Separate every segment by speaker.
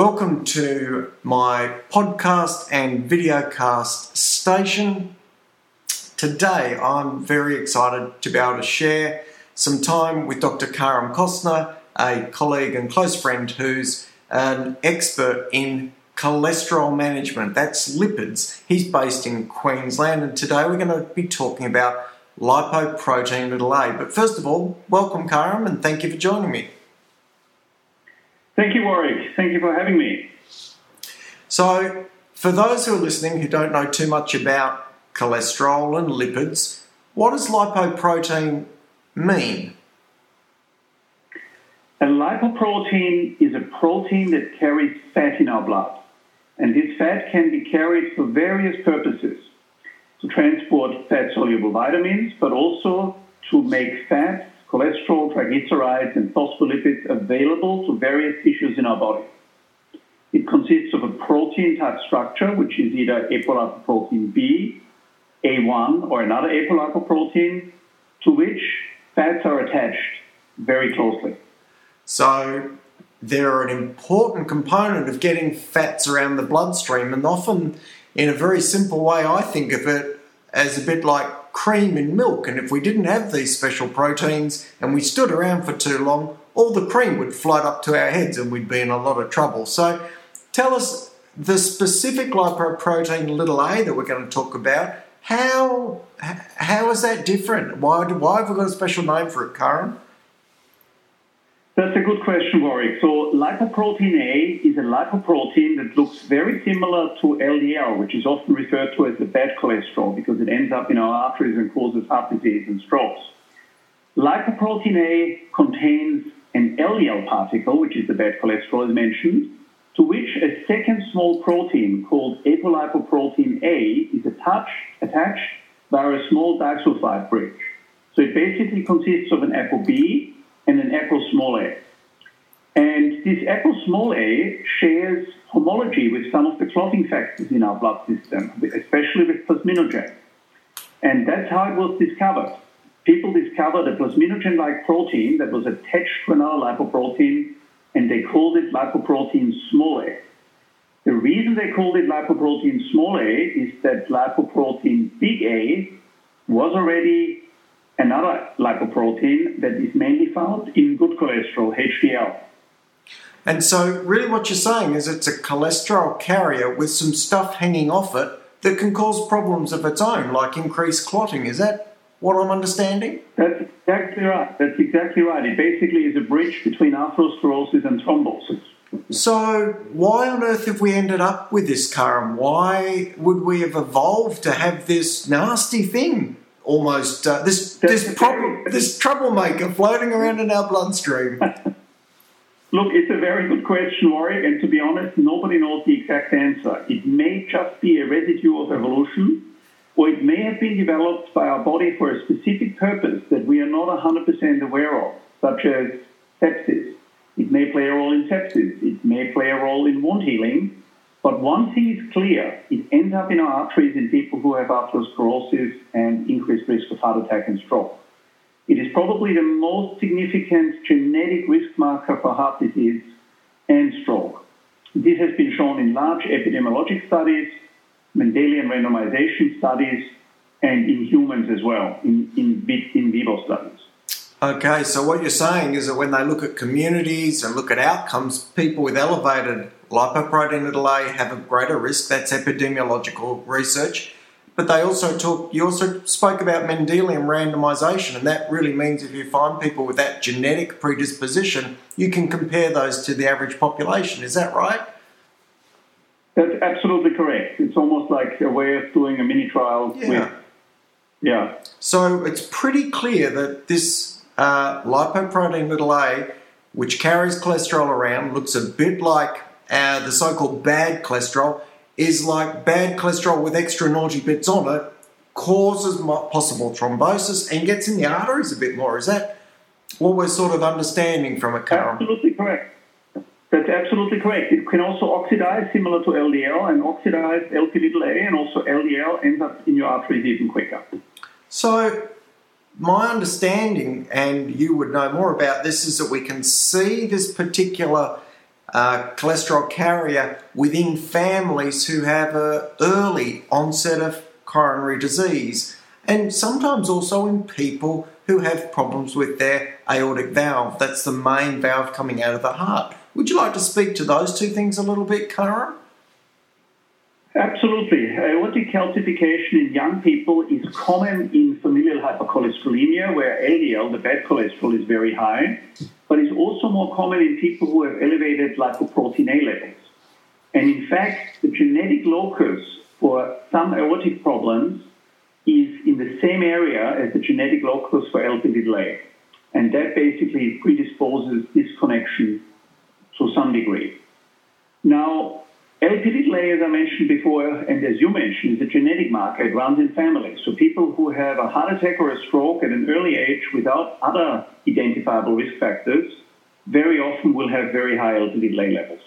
Speaker 1: Welcome to my podcast and videocast station. Today I'm very excited to be able to share some time with Dr. Karam Kostner, a colleague and close friend who's an expert in cholesterol management. That's lipids. He's based in Queensland, and today we're going to be talking about lipoprotein little a. But first of all, welcome, Karam, and thank you for joining me.
Speaker 2: Thank you, Warwick. Thank you for having me.
Speaker 1: So, for those who are listening who don't know too much about cholesterol and lipids, what does lipoprotein mean?
Speaker 2: A lipoprotein is a protein that carries fat in our blood. And this fat can be carried for various purposes to transport fat soluble vitamins, but also to make fat cholesterol, triglycerides, and phospholipids available to various tissues in our body. It consists of a protein type structure, which is either apolipoprotein B, A1, or another apolipoprotein, to which fats are attached very closely.
Speaker 1: So, they're an important component of getting fats around the bloodstream, and often, in a very simple way, I think of it as a bit like cream in milk. And if we didn't have these special proteins and we stood around for too long, all the cream would float up to our heads and we'd be in a lot of trouble. So tell us the specific lipoprotein little a that we're going to talk about. How how is that different? Why, why have we got a special name for it, Karam?
Speaker 2: That's a good question, Warwick. So lipoprotein A is a lipoprotein that looks very similar to LDL, which is often referred to as the bad cholesterol because it ends up in our arteries and causes heart disease and strokes. Lipoprotein A contains an LDL particle, which is the bad cholesterol as mentioned, to which a second small protein called apolipoprotein A is attached, attached via a small disulfide bridge. So it basically consists of an ApoB and an Apo small a. And this Apo small a shares homology with some of the clotting factors in our blood system, especially with plasminogen. And that's how it was discovered. People discovered a plasminogen like protein that was attached to another lipoprotein, and they called it lipoprotein small a. The reason they called it lipoprotein small a is that lipoprotein big A was already another lipoprotein that is mainly found in good cholesterol, HDL.
Speaker 1: And so, really, what you're saying is it's a cholesterol carrier with some stuff hanging off it that can cause problems of its own, like increased clotting. Is that what I'm understanding?
Speaker 2: That's exactly right. That's exactly right. It basically is a bridge between atherosclerosis and thrombosis.
Speaker 1: So, why on earth have we ended up with this, Karam? Why would we have evolved to have this nasty thing almost uh, this this problem this troublemaker floating around in our bloodstream?
Speaker 2: Look, it's a very good question, Warwick, and to be honest, nobody knows the exact answer. It may just be a residue of evolution, or it may have been developed by our body for a specific purpose that we are not 100% aware of, such as sepsis. It may play a role in sepsis. It may play a role in wound healing. But one thing is clear, it ends up in our arteries in people who have atherosclerosis and increased risk of heart attack and stroke. It is probably the most significant genetic risk marker for heart disease and stroke. This has been shown in large epidemiologic studies, Mendelian randomization studies, and in humans as well, in, in, in vivo studies.
Speaker 1: Okay, so what you're saying is that when they look at communities and look at outcomes, people with elevated lipoprotein little a have a greater risk. That's epidemiological research. But they also talk. You also spoke about Mendelian randomization, and that really means if you find people with that genetic predisposition, you can compare those to the average population. Is that right?
Speaker 2: That's absolutely correct. It's almost like a way of doing a mini trial
Speaker 1: Yeah.
Speaker 2: with. Yeah.
Speaker 1: So it's pretty clear that this uh, lipoprotein little a, which carries cholesterol around, looks a bit like uh, the so called bad cholesterol, is like bad cholesterol with extra naughty bits on it, causes possible thrombosis and gets in the arteries a bit more. Is that what we're sort of understanding from it, Karam?
Speaker 2: Absolutely correct. That's absolutely correct. It can also oxidize, similar to LDL, and oxidize LP little a, and also LDL ends up in your arteries even quicker.
Speaker 1: So, my understanding, and you would know more about this, is that we can see this particular uh, cholesterol carrier within families who have an early onset of coronary disease, and sometimes also in people who have problems with their aortic valve. That's the main valve coming out of the heart. Would you like to speak to those two things a little bit, Karam?
Speaker 2: Absolutely. Aortic calcification in young people is common in familial hypercholesterolemia, where LDL, the bad cholesterol, is very high, but is also more common in people who have elevated lipoprotein A levels. And in fact, the genetic locus for some aortic problems is in the same area as the genetic locus for Lp(a). And that basically predisposes this connection to some degree. Now, Lp(a), as I mentioned before, and as you mentioned, is a genetic marker. It runs in families. So people who have a heart attack or a stroke at an early age without other identifiable risk factors very often will have very high Lp(a) levels.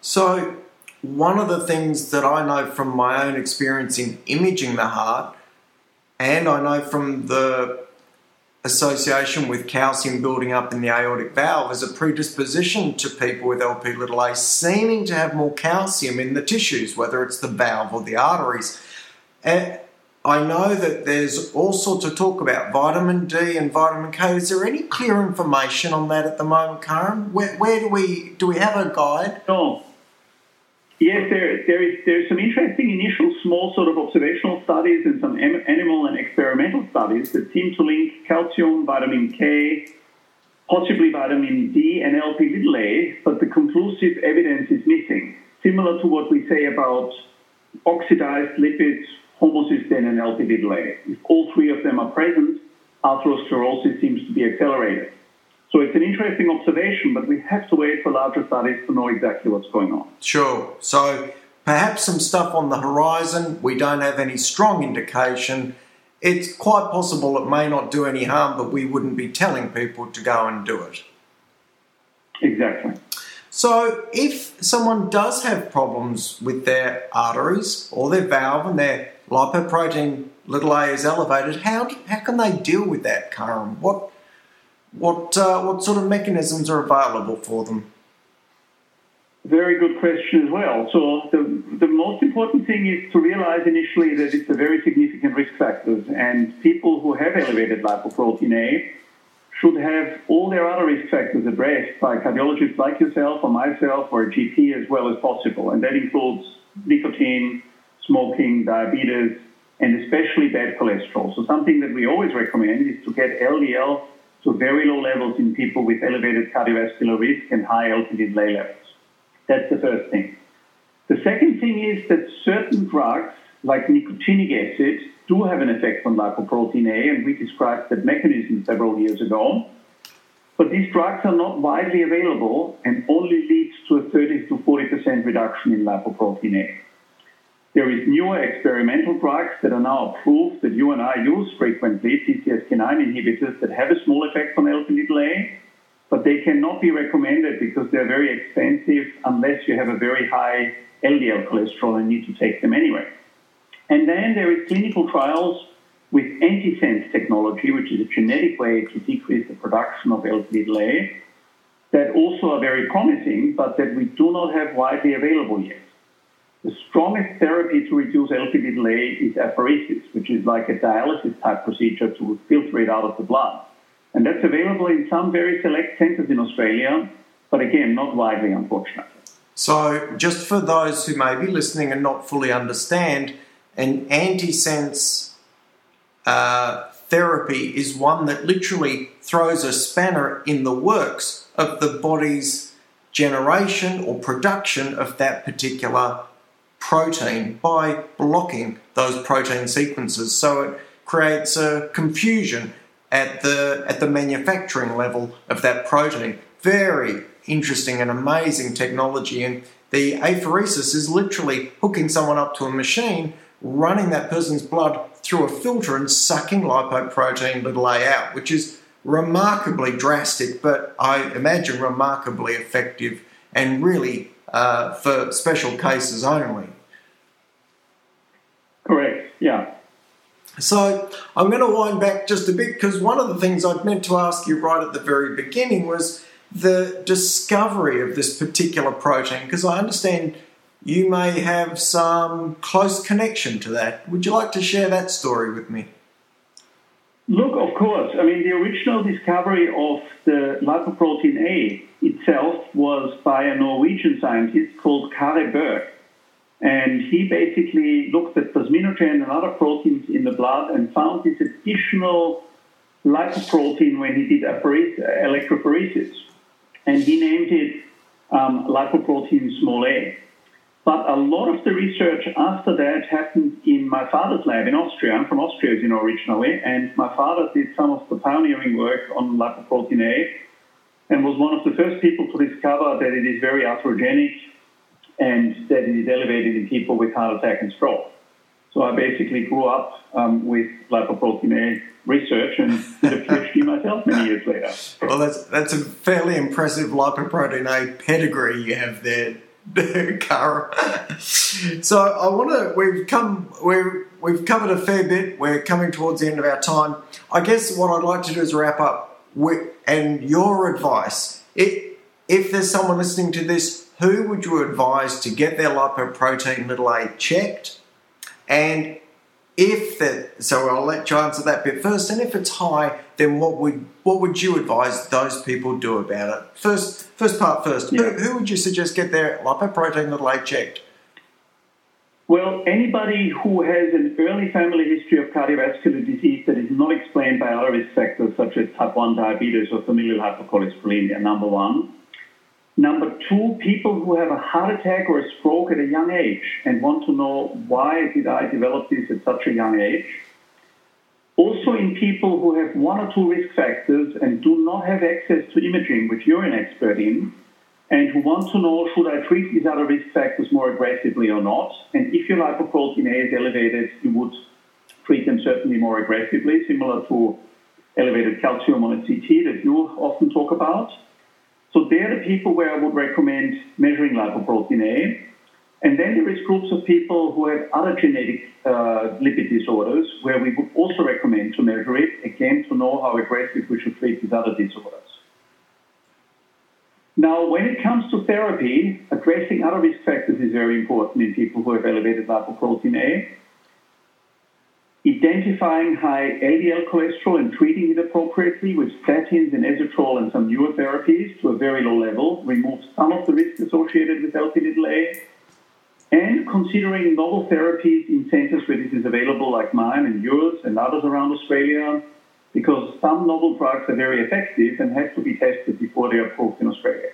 Speaker 1: So, one of the things that I know from my own experience in imaging the heart, and I know from the association with calcium building up in the aortic valve, is a predisposition to people with LP little a seeming to have more calcium in the tissues, whether it's the valve or the arteries. And I know that there's all sorts of talk about vitamin D and vitamin K. Is there any clear information on that at the moment, Karam? Where, where do we do we have a guide?
Speaker 2: No. Yes, there, there is there's some interesting initial small sort of observational studies and some em- animal and experimental studies that seem to link calcium, vitamin K, possibly vitamin D and LP little a, but the conclusive evidence is missing. Similar to what we say about oxidized lipids, homocysteine and LP little a. If all three of them are present, atherosclerosis seems to be accelerated. So it's an interesting observation, but we have to wait for larger studies to know exactly what's going on.
Speaker 1: Sure. So perhaps some stuff on the horizon. We don't have any strong indication. It's quite possible it may not do any harm, but we wouldn't be telling people to go and do it.
Speaker 2: Exactly.
Speaker 1: So if someone does have problems with their arteries or their valve and their lipoprotein little a is elevated, how, how can they deal with that, Karam? What what uh, what sort of mechanisms are available for them?
Speaker 2: Very good question as well. So the, the most important thing is to realize initially that it's a very significant risk factor, and people who have elevated lipoprotein A should have all their other risk factors addressed by cardiologists like yourself or myself or a GP as well as possible, and that includes nicotine, smoking, diabetes, and especially bad cholesterol. So something that we always recommend is to get LDL to very low levels in people with elevated cardiovascular risk and high Lp(a) levels. That's the first thing. The second thing is that certain drugs, like nicotinic acid, do have an effect on lipoprotein A, and we described that mechanism several years ago. But these drugs are not widely available and only leads to a 30 to 40% reduction in lipoprotein A. There is newer experimental drugs that are now approved that you and I use frequently, PCSK9 inhibitors that have a small effect on Lp(a), but they cannot be recommended because they're very expensive unless you have a very high LDL cholesterol and need to take them anyway. And then there is clinical trials with antisense technology, which is a genetic way to decrease the production of Lp(a), that also are very promising, but that we do not have widely available yet. The strongest therapy to reduce Lp(a) is apheresis, which is like a dialysis type procedure to filter it out of the blood. And that's available in some very select centers in Australia, but again, not widely, unfortunately.
Speaker 1: So, just for those who may be listening and not fully understand, an antisense uh, therapy is one that literally throws a spanner in the works of the body's generation or production of that particular protein by blocking those protein sequences. So it creates a confusion at the at the manufacturing level of that protein. Very interesting and amazing technology and the apheresis is literally hooking someone up to a machine, running that person's blood through a filter and sucking lipoprotein little a out, which is remarkably drastic, but I imagine remarkably effective and really uh, for special cases only.
Speaker 2: Yeah.
Speaker 1: So I'm going to wind back just a bit because one of the things I'd meant to ask you right at the very beginning was the discovery of this particular protein because I understand you may have some close connection to that. Would you like to share that story with me?
Speaker 2: Look, of course. I mean, the original discovery of the lipoprotein A itself was by a Norwegian scientist called Kåre Berg. And he basically looked at plasminogen and other proteins in the blood and found this additional lipoprotein when he did electrophoresis. And he named it um, lipoprotein small a. But a lot of the research after that happened in my father's lab in Austria. I'm from Austria, as you know, originally, and my father did some of the pioneering work on lipoprotein A and was one of the first people to discover that it is very atherogenic and that it is elevated in people with heart attack and stroke. So I basically grew up um, with lipoprotein A research and did a PhD myself many years later.
Speaker 1: Well, that's that's a fairly impressive lipoprotein A pedigree you have there, Cara. so I want to. We've come. We've we've covered a fair bit. We're coming towards the end of our time. I guess what I'd like to do is wrap up with and your advice. It, if there's someone listening to this, who would you advise to get their lipoprotein little a checked? And if that, so I'll let you answer that bit first. And if it's high, then what would what would you advise those people do about it? First, first part first. Yeah. Who, who, would you suggest get their lipoprotein little a checked?
Speaker 2: Well, anybody who has an early family history of cardiovascular disease that is not explained by other risk factors such as type 1 diabetes or familial hypercholesterolemia, number one. Number two, people who have a heart attack or a stroke at a young age and want to know why did I develop this at such a young age. Also in people who have one or two risk factors and do not have access to imaging, which you're an expert in, and who want to know should I treat these other risk factors more aggressively or not. And if your lipoprotein A is elevated, you would treat them certainly more aggressively, similar to elevated calcium on a CT that you often talk about. So they're the people where I would recommend measuring lipoprotein A. And then there is groups of people who have other genetic uh, lipid disorders where we would also recommend to measure it, again, to know how aggressive we should treat these other disorders. Now, when it comes to therapy, addressing other risk factors is very important in people who have elevated lipoprotein A identifying high LDL cholesterol and treating it appropriately with statins and ezetrol and some newer therapies to a very low level removes some of the risk associated with Lp(a), and considering novel therapies in centers where this is available, like mine and yours and others around Australia, because some novel drugs are very effective and have to be tested before they are approved in Australia.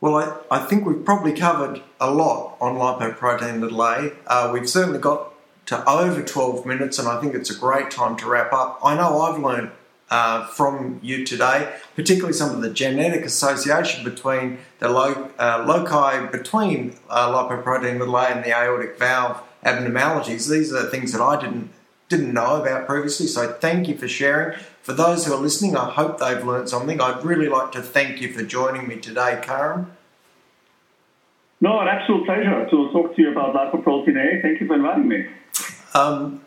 Speaker 1: Well, I, I think we've probably covered a lot on lipoprotein little a. Uh, we've certainly got to over 12 minutes, and I think it's a great time to wrap up. I know I've learned uh, from you today, particularly some of the genetic association between the lo- uh, loci between uh, lipoprotein little a and the aortic valve abnormalities. These are things that I didn't didn't know about previously. So thank you for sharing. For those who are listening, I hope they've learned something. I'd really like to thank you for joining me today, Karam.
Speaker 2: No, an absolute pleasure to talk to you about lipoprotein A. Thank you for inviting me.
Speaker 1: Um,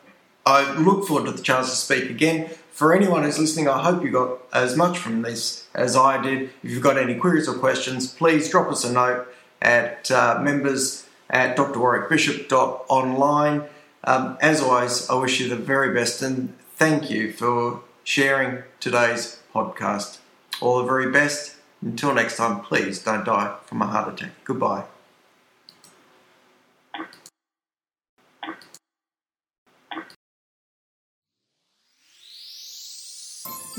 Speaker 1: I look forward to the chance to speak again. For anyone who's listening, I hope you got as much from this as I did. If you've got any queries or questions, please drop us a note at uh, members at drwarwickbishop.online. Um, as always, I wish you the very best and thank you for sharing today's podcast. All the very best. Until next time, please don't die from a heart attack. Goodbye.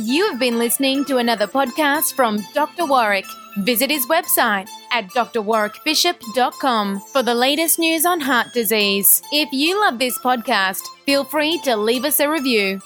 Speaker 3: You have been listening to another podcast from Dr. Warwick. Visit his website at drwarwickbishop.com for the latest news on heart disease. If you love this podcast, feel free to leave us a review.